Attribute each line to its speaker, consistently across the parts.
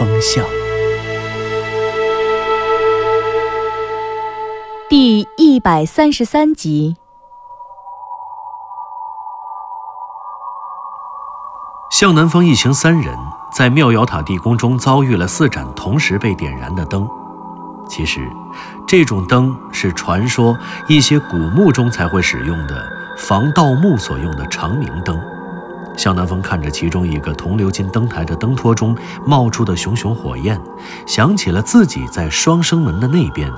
Speaker 1: 风向》
Speaker 2: 第一百三十三集。
Speaker 1: 向南风一行三人在妙瑶塔地宫中遭遇了四盏同时被点燃的灯。其实，这种灯是传说一些古墓中才会使用的防盗墓所用的长明灯。向南风看着其中一个铜鎏金灯台的灯托中冒出的熊熊火焰，想起了自己在双生门的那边，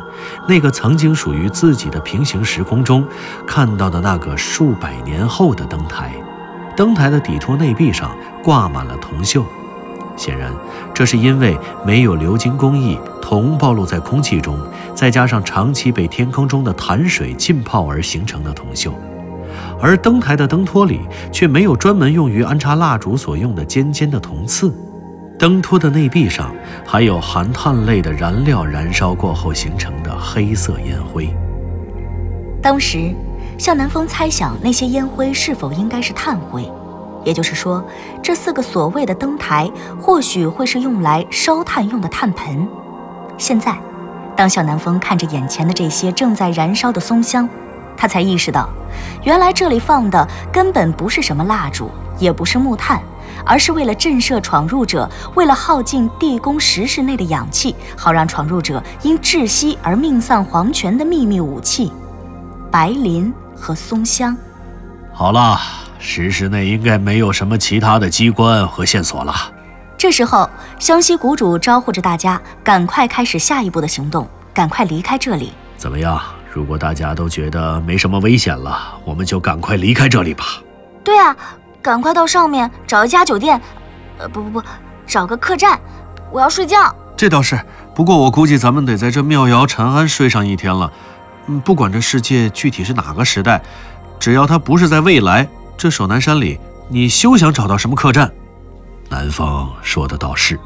Speaker 1: 那个曾经属于自己的平行时空中看到的那个数百年后的灯台。灯台的底托内壁上挂满了铜锈，显然这是因为没有鎏金工艺，铜暴露在空气中，再加上长期被天空中的潭水浸泡而形成的铜锈。而灯台的灯托里却没有专门用于安插蜡烛所用的尖尖的铜刺，灯托的内壁上还有含碳类的燃料燃烧过后形成的黑色烟灰。
Speaker 2: 当时，向南风猜想那些烟灰是否应该是炭灰，也就是说，这四个所谓的灯台或许会是用来烧炭用的炭盆。现在，当向南风看着眼前的这些正在燃烧的松香，他才意识到，原来这里放的根本不是什么蜡烛，也不是木炭，而是为了震慑闯入者，为了耗尽地宫石室内的氧气，好让闯入者因窒息而命丧黄泉的秘密武器——白磷和松香。
Speaker 1: 好了，石室内应该没有什么其他的机关和线索了。
Speaker 2: 这时候，湘西谷主招呼着大家赶快开始下一步的行动，赶快离开这里。
Speaker 1: 怎么样？如果大家都觉得没什么危险了，我们就赶快离开这里吧。
Speaker 2: 对啊，赶快到上面找一家酒店，呃，不不不，找个客栈，我要睡觉。
Speaker 1: 这倒是，不过我估计咱们得在这妙瑶禅庵睡上一天了。嗯，不管这世界具体是哪个时代，只要它不是在未来，这守南山里，你休想找到什么客栈。南方说的倒是，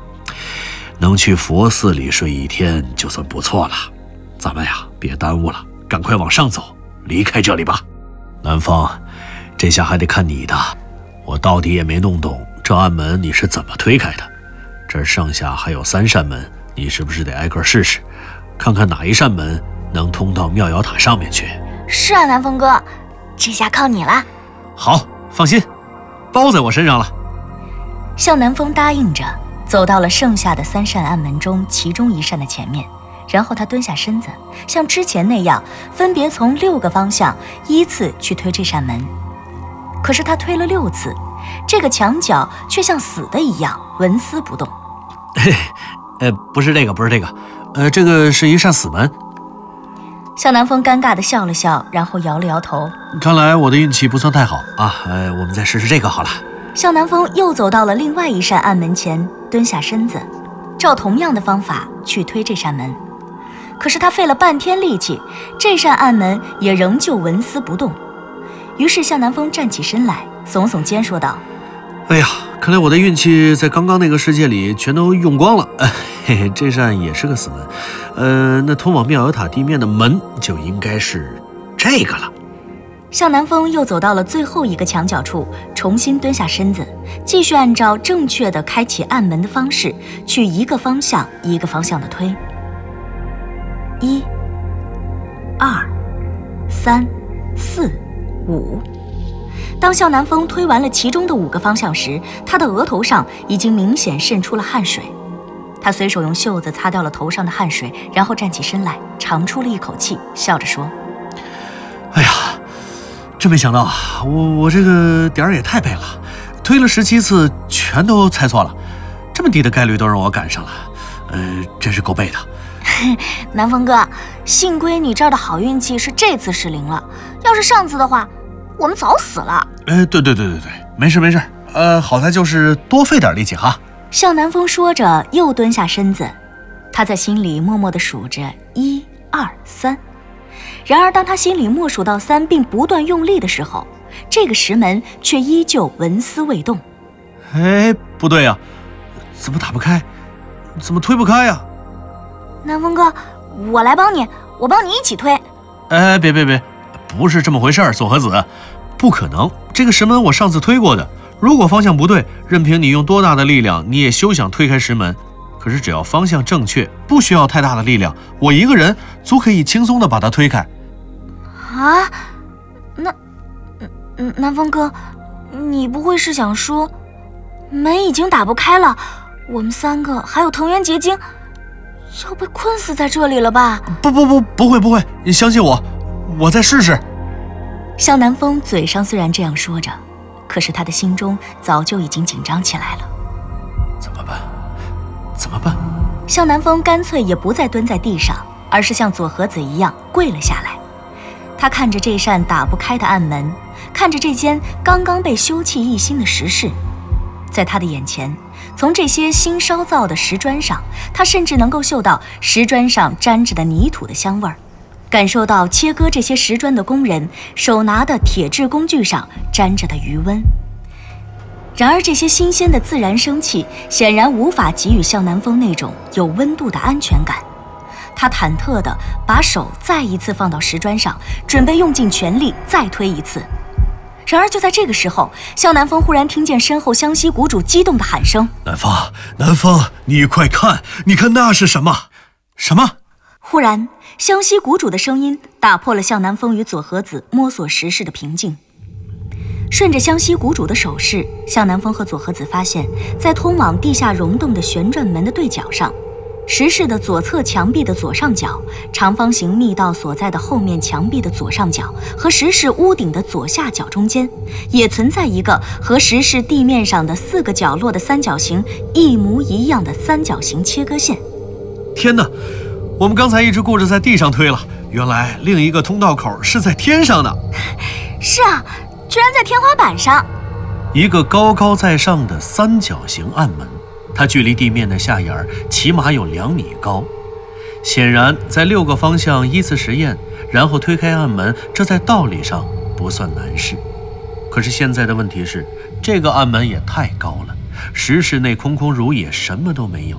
Speaker 1: 能去佛寺里睡一天就算不错了。咱们呀，别耽误了，赶快往上走，离开这里吧。南风，这下还得看你的。我到底也没弄懂这暗门你是怎么推开的。这上下还有三扇门，你是不是得挨个试试，看看哪一扇门能通到妙瑶塔上面去？
Speaker 2: 是啊，南风哥，这下靠你了。
Speaker 1: 好，放心，包在我身上了。
Speaker 2: 向南风答应着，走到了剩下的三扇暗门中其中一扇的前面，然后他蹲下身子，像之前那样，分别从六个方向依次去推这扇门。可是他推了六次，这个墙角却像死的一样纹丝不动。
Speaker 1: 嘿，呃，不是这个，不是这个，呃，这个是一扇死门。
Speaker 2: 向南风尴尬地笑了笑，然后摇了摇头。
Speaker 1: 看来我的运气不算太好啊。呃，我们再试试这个好了。
Speaker 2: 向南风又走到了另外一扇暗门前，蹲下身子，照同样的方法去推这扇门。可是他费了半天力气，这扇暗门也仍旧纹丝不动。于是向南风站起身来，耸耸肩说道：“
Speaker 1: 哎呀，看来我的运气在刚刚那个世界里全都用光了。呃、嘿嘿，这扇也是个死门。呃，那通往妙瑶塔地面的门就应该是这个了。”
Speaker 2: 向南风又走到了最后一个墙角处，重新蹲下身子，继续按照正确的开启暗门的方式，去一个方向一个方向的推。一、二、三、四、五。当向南风推完了其中的五个方向时，他的额头上已经明显渗出了汗水。他随手用袖子擦掉了头上的汗水，然后站起身来，长出了一口气，笑着说：“
Speaker 1: 哎呀。”真没想到啊，我我这个点儿也太背了，推了十七次全都猜错了，这么低的概率都让我赶上了，呃，真是够背的。
Speaker 2: 南风哥，幸亏你这儿的好运气是这次失灵了，要是上次的话，我们早死了。
Speaker 1: 哎，对对对对对，没事没事，呃，好在就是多费点力气哈。
Speaker 2: 向南风说着，又蹲下身子。他在心里默默地数着一二三。然而，当他心里默数到三，并不断用力的时候，这个石门却依旧纹丝未动。
Speaker 1: 哎，不对呀，怎么打不开？怎么推不开呀？
Speaker 2: 南风哥，我来帮你，我帮你一起推。
Speaker 1: 哎，别别别，不是这么回事儿，左和子，不可能。这个石门我上次推过的，如果方向不对，任凭你用多大的力量，你也休想推开石门。可是只要方向正确，不需要太大的力量，我一个人足可以轻松的把它推开。
Speaker 2: 啊，那，嗯，南风哥，你不会是想说，门已经打不开了，我们三个还有藤原结晶，要被困死在这里了吧？
Speaker 1: 不不不，不会不会，你相信我，我再试试。
Speaker 2: 向南风嘴上虽然这样说着，可是他的心中早就已经紧张起来了。
Speaker 1: 怎么办？怎么办？
Speaker 2: 向南风干脆也不再蹲在地上，而是像左和子一样跪了下来。他看着这扇打不开的暗门，看着这间刚刚被修葺一新的石室，在他的眼前，从这些新烧造的石砖上，他甚至能够嗅到石砖上沾着的泥土的香味儿，感受到切割这些石砖的工人手拿的铁制工具上沾着的余温。然而，这些新鲜的自然生气显然无法给予向南风那种有温度的安全感。他忐忑地把手再一次放到石砖上，准备用尽全力再推一次。然而就在这个时候，向南风忽然听见身后湘西谷主激动的喊声：“
Speaker 1: 南风，南风，你快看，你看那是什么？什么？”
Speaker 2: 忽然，湘西谷主的声音打破了向南风与左和子摸索石室的平静。顺着湘西谷主的手势，向南风和左和子发现，在通往地下溶洞的旋转门的对角上。石室的左侧墙壁的左上角，长方形密道所在的后面墙壁的左上角和石室屋顶的左下角中间，也存在一个和石室地面上的四个角落的三角形一模一样的三角形切割线。
Speaker 1: 天哪！我们刚才一直顾着在地上推了，原来另一个通道口是在天上的。
Speaker 2: 是啊，居然在天花板上，
Speaker 1: 一个高高在上的三角形暗门。它距离地面的下沿儿起码有两米高，显然在六个方向依次实验，然后推开暗门，这在道理上不算难事。可是现在的问题是，这个暗门也太高了，石室内空空如也，什么都没有。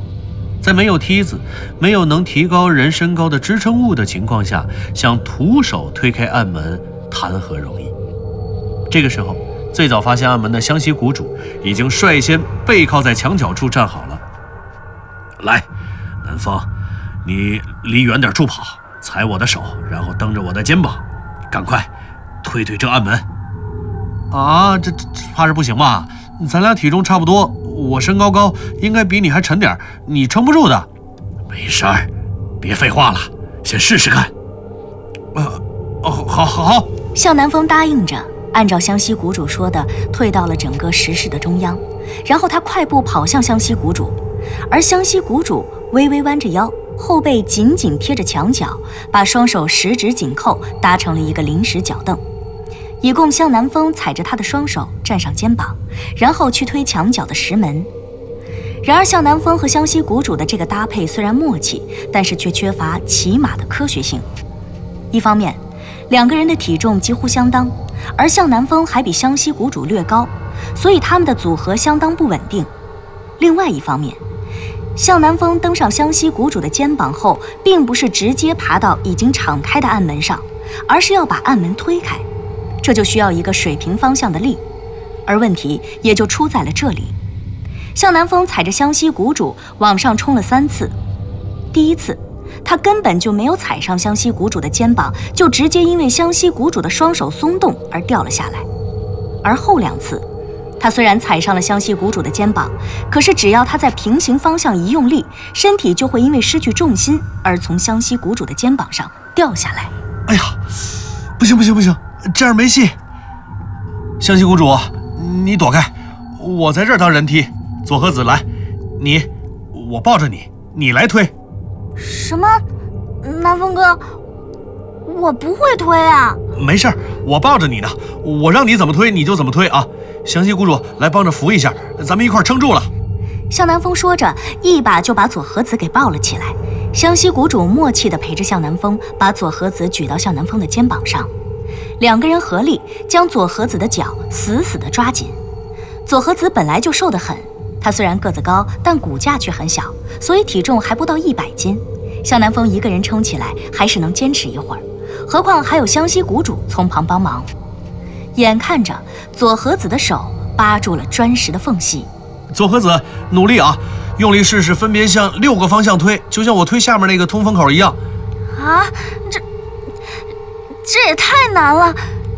Speaker 1: 在没有梯子、没有能提高人身高的支撑物的情况下，想徒手推开暗门，谈何容易？这个时候。最早发现暗门的湘西谷主已经率先背靠在墙角处站好了。来，南风，你离远点处跑，踩我的手，然后蹬着我的肩膀，赶快推推这暗门。啊，这这怕是不行吧？咱俩体重差不多，我身高高，应该比你还沉点，你撑不住的。没事儿，别废话了，先试试看。呃，哦，好，好，好。
Speaker 2: 向南风答应着。按照湘西谷主说的，退到了整个石室的中央，然后他快步跑向湘西谷主，而湘西谷主微微弯着腰，后背紧紧贴着墙角，把双手十指紧扣，搭成了一个临时脚凳，以供向南风踩着他的双手站上肩膀，然后去推墙角的石门。然而，向南风和湘西谷主的这个搭配虽然默契，但是却缺乏起码的科学性。一方面，两个人的体重几乎相当。而向南风还比湘西谷主略高，所以他们的组合相当不稳定。另外一方面，向南风登上湘西谷主的肩膀后，并不是直接爬到已经敞开的暗门上，而是要把暗门推开，这就需要一个水平方向的力。而问题也就出在了这里。向南风踩着湘西谷主往上冲了三次，第一次。他根本就没有踩上湘西谷主的肩膀，就直接因为湘西谷主的双手松动而掉了下来。而后两次，他虽然踩上了湘西谷主的肩膀，可是只要他在平行方向一用力，身体就会因为失去重心而从湘西谷主的肩膀上掉下来。
Speaker 1: 哎呀，不行不行不行，这样没戏！湘西谷主，你躲开，我在这儿当人梯。左和子来，你，我抱着你，你来推。
Speaker 2: 什么，南风哥，我不会推啊！
Speaker 1: 没事儿，我抱着你呢，我让你怎么推你就怎么推啊！湘西谷主来帮着扶一下，咱们一块撑住了。
Speaker 2: 向南风说着，一把就把左和子给抱了起来。湘西谷主默契地陪着向南风，把左和子举到向南风的肩膀上，两个人合力将左和子的脚死死地抓紧。左和子本来就瘦得很，他虽然个子高，但骨架却很小，所以体重还不到一百斤。向南风一个人撑起来还是能坚持一会儿，何况还有湘西谷主从旁帮忙。眼看着左和子的手扒住了砖石的缝隙。
Speaker 1: 左和子，努力啊！用力试试，分别向六个方向推，就像我推下面那个通风口一样。
Speaker 2: 啊，这这也太难了，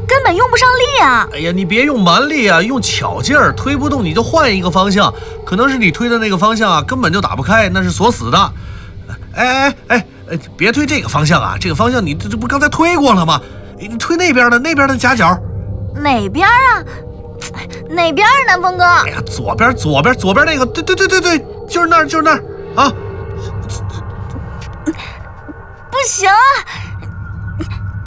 Speaker 2: 根本用不上力啊！
Speaker 1: 哎呀，你别用蛮力啊，用巧劲儿。推不动你就换一个方向，可能是你推的那个方向啊，根本就打不开，那是锁死的。哎哎哎哎，别推这个方向啊，这个方向你这这不刚才推过了吗？你推那边的，那边的夹角。
Speaker 2: 哪边啊？哪边啊，南风哥？哎
Speaker 1: 呀，左边，左边，左边那个，对对对对对，就是那儿，就是那儿啊！
Speaker 2: 不行，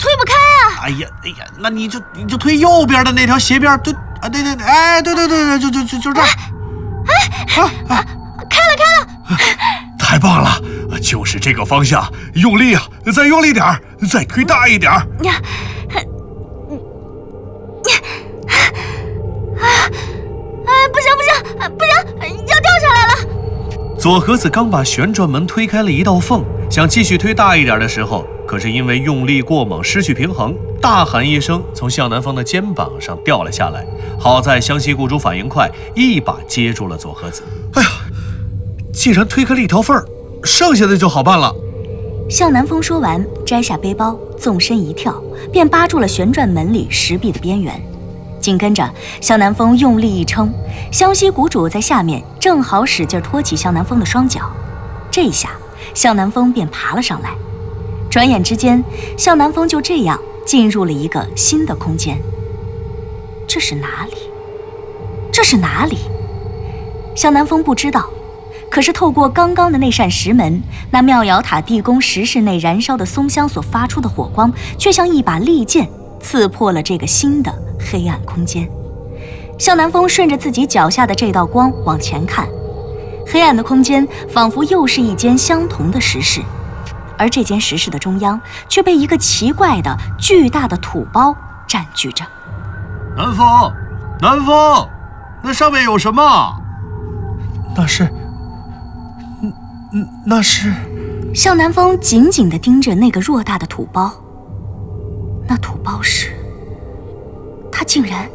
Speaker 2: 推不开啊！
Speaker 1: 哎呀，哎呀，那你就你就推右边的那条斜边，对啊，对对对，哎，对对对对，就就就就这儿。
Speaker 2: 哎，啊啊，开了开了！
Speaker 1: 太棒了，就是这个方向，用力啊，再用力点儿，再推大一点儿。呀。左和子刚把旋转门推开了一道缝，想继续推大一点的时候，可是因为用力过猛失去平衡，大喊一声，从向南风的肩膀上掉了下来。好在湘西雇主反应快，一把接住了左和子。哎呀，既然推开了一条缝儿，剩下的就好办了。
Speaker 2: 向南风说完，摘下背包，纵身一跳，便扒住了旋转门里石壁的边缘。紧跟着，向南风用力一撑，湘西谷主在下面正好使劲托起向南风的双脚，这一下向南风便爬了上来。转眼之间，向南风就这样进入了一个新的空间。这是哪里？这是哪里？向南风不知道。可是透过刚刚的那扇石门，那妙瑶塔地宫石室内燃烧的松香所发出的火光，却像一把利剑，刺破了这个新的。黑暗空间，向南风顺着自己脚下的这道光往前看，黑暗的空间仿佛又是一间相同的石室，而这间石室的中央却被一个奇怪的巨大的土包占据着。
Speaker 1: 南风，南风，那上面有什么？那是，嗯嗯，那是。
Speaker 2: 向南风紧紧地盯着那个偌大的土包，那土包是。它竟然，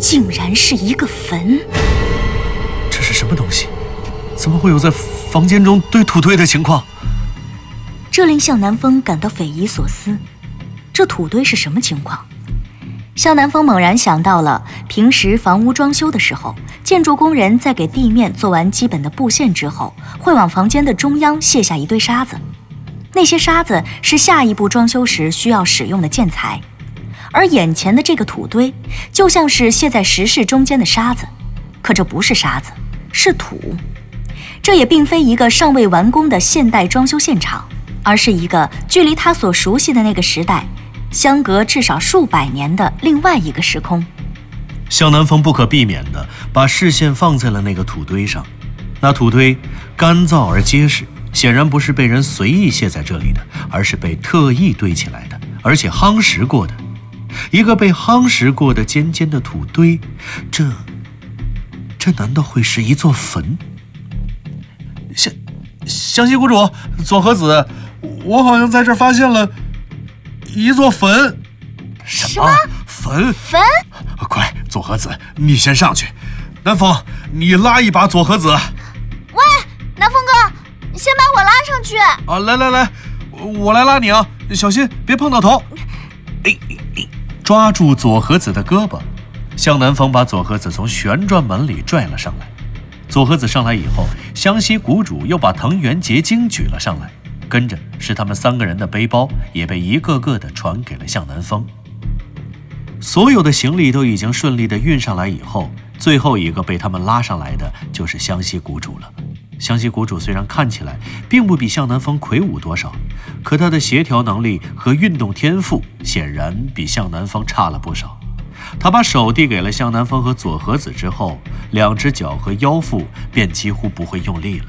Speaker 2: 竟然是一个坟！
Speaker 1: 这是什么东西？怎么会有在房间中堆土堆的情况？
Speaker 2: 这令向南风感到匪夷所思。这土堆是什么情况？向南风猛然想到了平时房屋装修的时候，建筑工人在给地面做完基本的布线之后，会往房间的中央卸下一堆沙子。那些沙子是下一步装修时需要使用的建材。而眼前的这个土堆，就像是卸在石室中间的沙子，可这不是沙子，是土。这也并非一个尚未完工的现代装修现场，而是一个距离他所熟悉的那个时代相隔至少数百年的另外一个时空。
Speaker 1: 向南风不可避免地把视线放在了那个土堆上，那土堆干燥而结实，显然不是被人随意卸在这里的，而是被特意堆起来的，而且夯实过的。一个被夯实过的尖尖的土堆，这，这难道会是一座坟？湘湘西谷主左和子，我好像在这发现了一座坟。
Speaker 2: 什么
Speaker 1: 坟？
Speaker 2: 坟？
Speaker 1: 快，左和子，你先上去。南风，你拉一把左和子。
Speaker 2: 喂，南风哥，你先把我拉上去。
Speaker 1: 啊，来来来，我来拉你啊，小心别碰到头。哎。抓住左和子的胳膊，向南风把左和子从旋转门里拽了上来。左和子上来以后，湘西谷主又把藤原结晶举了上来，跟着是他们三个人的背包也被一个个的传给了向南风。所有的行李都已经顺利的运上来以后，最后一个被他们拉上来的就是湘西谷主了。湘西谷主虽然看起来并不比向南风魁梧多少，可他的协调能力和运动天赋显然比向南风差了不少。他把手递给了向南风和左和子之后，两只脚和腰腹便几乎不会用力了。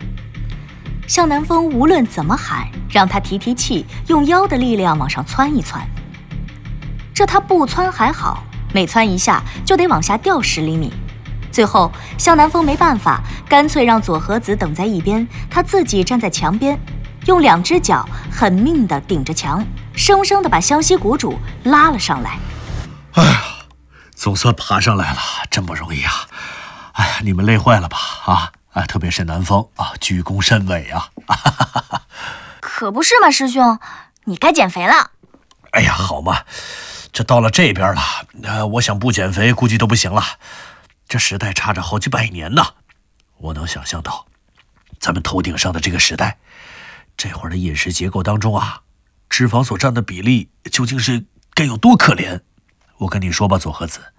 Speaker 2: 向南风无论怎么喊，让他提提气，用腰的力量往上窜一窜。这他不窜还好，每窜一下就得往下掉十厘米。最后，向南风没办法，干脆让左和子等在一边，他自己站在墙边，用两只脚狠命地顶着墙，生生地把湘西谷主拉了上来。
Speaker 1: 哎呀，总算爬上来了，真不容易啊！哎呀，你们累坏了吧？啊！啊，特别是南方啊，居功甚伟啊！
Speaker 2: 可不是嘛，师兄，你该减肥了。
Speaker 1: 哎呀，好嘛，这到了这边了，呃，我想不减肥估计都不行了。这时代差着好几百年呢，我能想象到，咱们头顶上的这个时代，这会儿的饮食结构当中啊，脂肪所占的比例究竟是该有多可怜？我跟你说吧，左和子，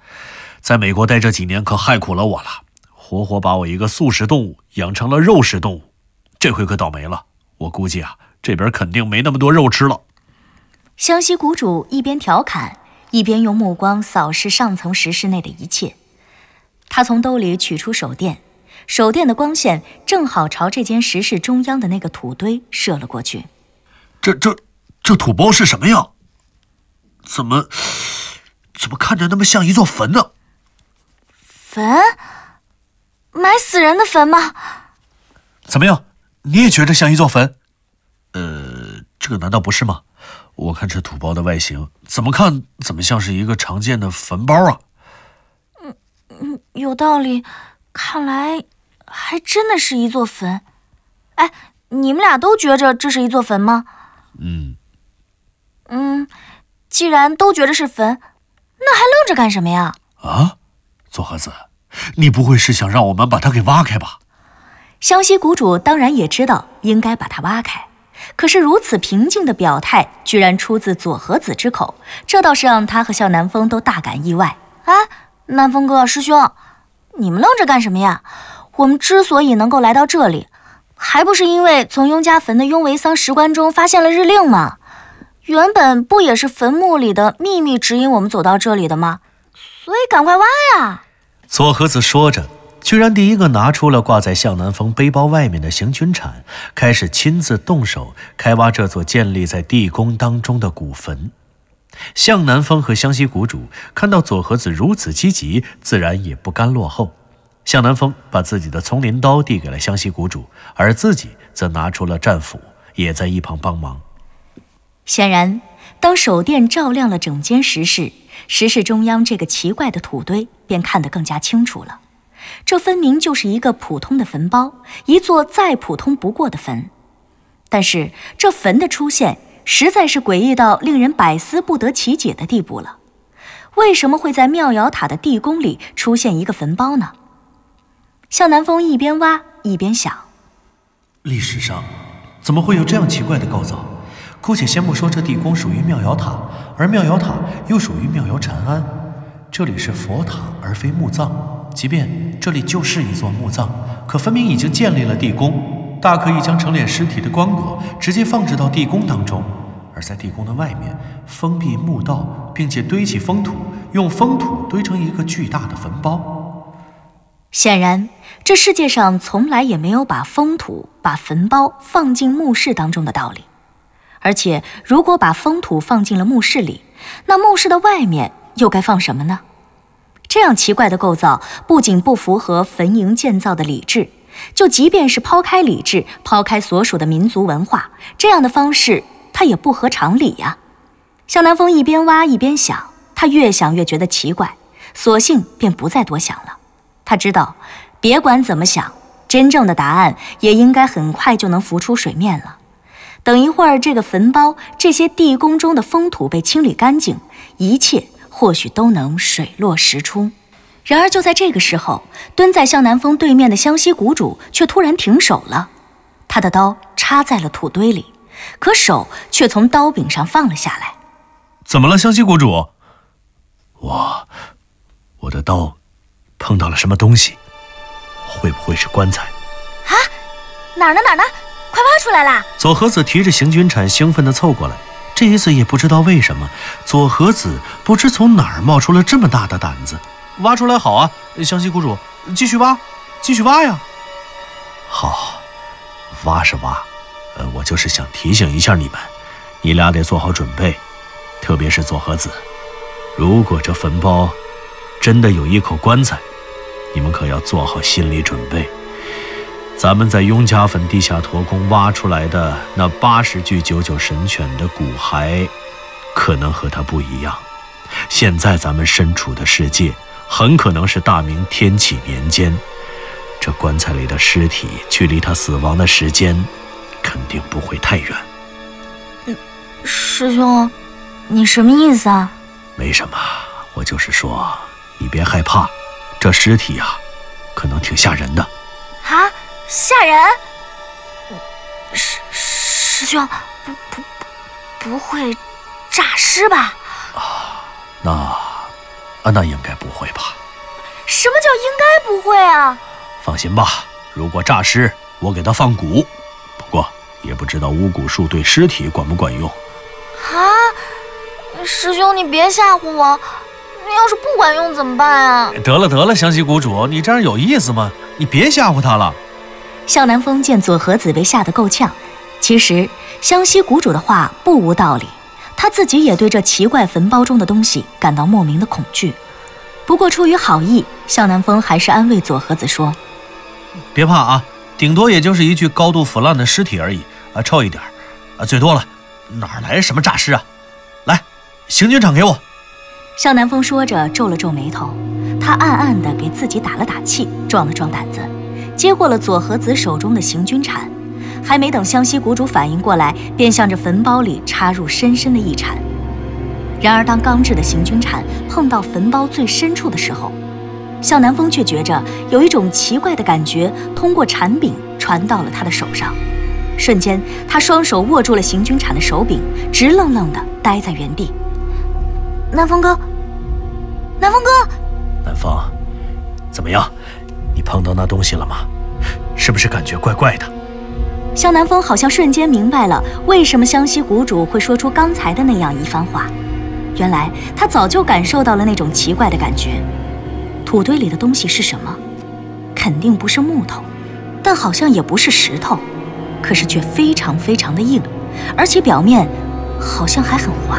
Speaker 1: 在美国待这几年可害苦了我了。活活把我一个素食动物养成了肉食动物，这回可倒霉了。我估计啊，这边肯定没那么多肉吃了。
Speaker 2: 湘西谷主一边调侃，一边用目光扫视上层石室内的一切。他从兜里取出手电，手电的光线正好朝这间石室中央的那个土堆射了过去。
Speaker 1: 这、这、这土包是什么呀？怎么、怎么看着那么像一座坟呢？
Speaker 2: 坟？埋死人的坟吗？
Speaker 1: 怎么样？你也觉得像一座坟？呃，这个难道不是吗？我看这土包的外形，怎么看怎么像是一个常见的坟包啊？
Speaker 2: 嗯嗯，有道理。看来还真的是一座坟。哎，你们俩都觉着这是一座坟吗？
Speaker 1: 嗯。
Speaker 2: 嗯，既然都觉着是坟，那还愣着干什么呀？
Speaker 1: 啊，左和子。你不会是想让我们把它给挖开吧？
Speaker 2: 湘西谷主当然也知道应该把它挖开，可是如此平静的表态居然出自左和子之口，这倒是让他和向南风都大感意外。哎，南风哥，师兄，你们愣着干什么呀？我们之所以能够来到这里，还不是因为从雍家坟的雍维桑石棺中发现了日令吗？原本不也是坟墓里的秘密指引我们走到这里的吗？所以赶快挖呀！
Speaker 1: 左和子说着，居然第一个拿出了挂在向南风背包外面的行军铲，开始亲自动手开挖这座建立在地宫当中的古坟。向南风和湘西谷主看到左和子如此积极，自然也不甘落后。向南风把自己的丛林刀递给了湘西谷主，而自己则拿出了战斧，也在一旁帮忙。
Speaker 2: 显然，当手电照亮了整间石室。石室中央这个奇怪的土堆便看得更加清楚了，这分明就是一个普通的坟包，一座再普通不过的坟。但是这坟的出现实在是诡异到令人百思不得其解的地步了。为什么会在妙瑶塔的地宫里出现一个坟包呢？向南风一边挖一边想：
Speaker 1: 历史上怎么会有这样奇怪的构造？姑且先不说这地宫属于妙瑶塔，而妙瑶塔又属于妙瑶禅庵，这里是佛塔而非墓葬。即便这里就是一座墓葬，可分明已经建立了地宫，大可以将成殓尸体的棺椁直接放置到地宫当中，而在地宫的外面封闭墓道，并且堆起封土，用封土堆成一个巨大的坟包。
Speaker 2: 显然，这世界上从来也没有把封土、把坟包放进墓室当中的道理。而且，如果把封土放进了墓室里，那墓室的外面又该放什么呢？这样奇怪的构造不仅不符合坟茔建造的礼制，就即便是抛开礼制、抛开所属的民族文化，这样的方式它也不合常理呀。向南风一边挖一边想，他越想越觉得奇怪，索性便不再多想了。他知道，别管怎么想，真正的答案也应该很快就能浮出水面了。等一会儿，这个坟包、这些地宫中的封土被清理干净，一切或许都能水落石出。然而，就在这个时候，蹲在向南风对面的湘西谷主却突然停手了，他的刀插在了土堆里，可手却从刀柄上放了下来。
Speaker 1: 怎么了，湘西谷主？我，我的刀碰到了什么东西？会不会是棺材？
Speaker 2: 啊，哪儿呢？哪儿呢？快挖出来啦！
Speaker 1: 左和子提着行军铲，兴奋地凑过来。这一次也不知道为什么，左和子不知从哪儿冒出了这么大的胆子，挖出来好啊！湘西谷主，继续挖，继续挖呀！好，挖是挖，呃，我就是想提醒一下你们，你俩得做好准备，特别是左和子，如果这坟包真的有一口棺材，你们可要做好心理准备。咱们在雍家坟地下驼宫挖出来的那八十具九九神犬的骨骸，可能和它不一样。现在咱们身处的世界，很可能是大明天启年间。这棺材里的尸体，距离他死亡的时间，肯定不会太远。
Speaker 2: 嗯，师兄，你什么意思啊？
Speaker 1: 没什么，我就是说，你别害怕，这尸体呀，可能挺吓人的。
Speaker 2: 啊？吓人！师师兄，不不不，不会诈尸吧？
Speaker 1: 啊，那啊，那应该不会吧？
Speaker 2: 什么叫应该不会啊？
Speaker 1: 放心吧，如果诈尸，我给他放蛊。不过也不知道巫蛊术对尸体管不管用。
Speaker 2: 啊，师兄，你别吓唬我！要是不管用怎么办啊？
Speaker 1: 得了得了，湘西谷主，你这样有意思吗？你别吓唬他了。
Speaker 2: 向南风见左和子被吓得够呛，其实湘西谷主的话不无道理，他自己也对这奇怪坟包中的东西感到莫名的恐惧。不过出于好意，向南风还是安慰左和子说：“
Speaker 1: 别怕啊，顶多也就是一具高度腐烂的尸体而已，啊，臭一点，啊，最多了，哪来什么诈尸啊？来，行军铲给我。”
Speaker 2: 向南风说着皱了皱眉头，他暗暗地给自己打了打气，壮了壮胆子。接过了左和子手中的行军铲，还没等湘西谷主反应过来，便向着坟包里插入深深的一铲。然而，当钢制的行军铲碰到坟包最深处的时候，向南风却觉着有一种奇怪的感觉通过铲柄传到了他的手上。瞬间，他双手握住了行军铲的手柄，直愣愣地呆在原地。南风哥，南风哥，
Speaker 1: 南风，怎么样？碰到那东西了吗？是不是感觉怪怪的？
Speaker 2: 向南风好像瞬间明白了为什么湘西谷主会说出刚才的那样一番话。原来他早就感受到了那种奇怪的感觉。土堆里的东西是什么？肯定不是木头，但好像也不是石头，可是却非常非常的硬，而且表面好像还很滑。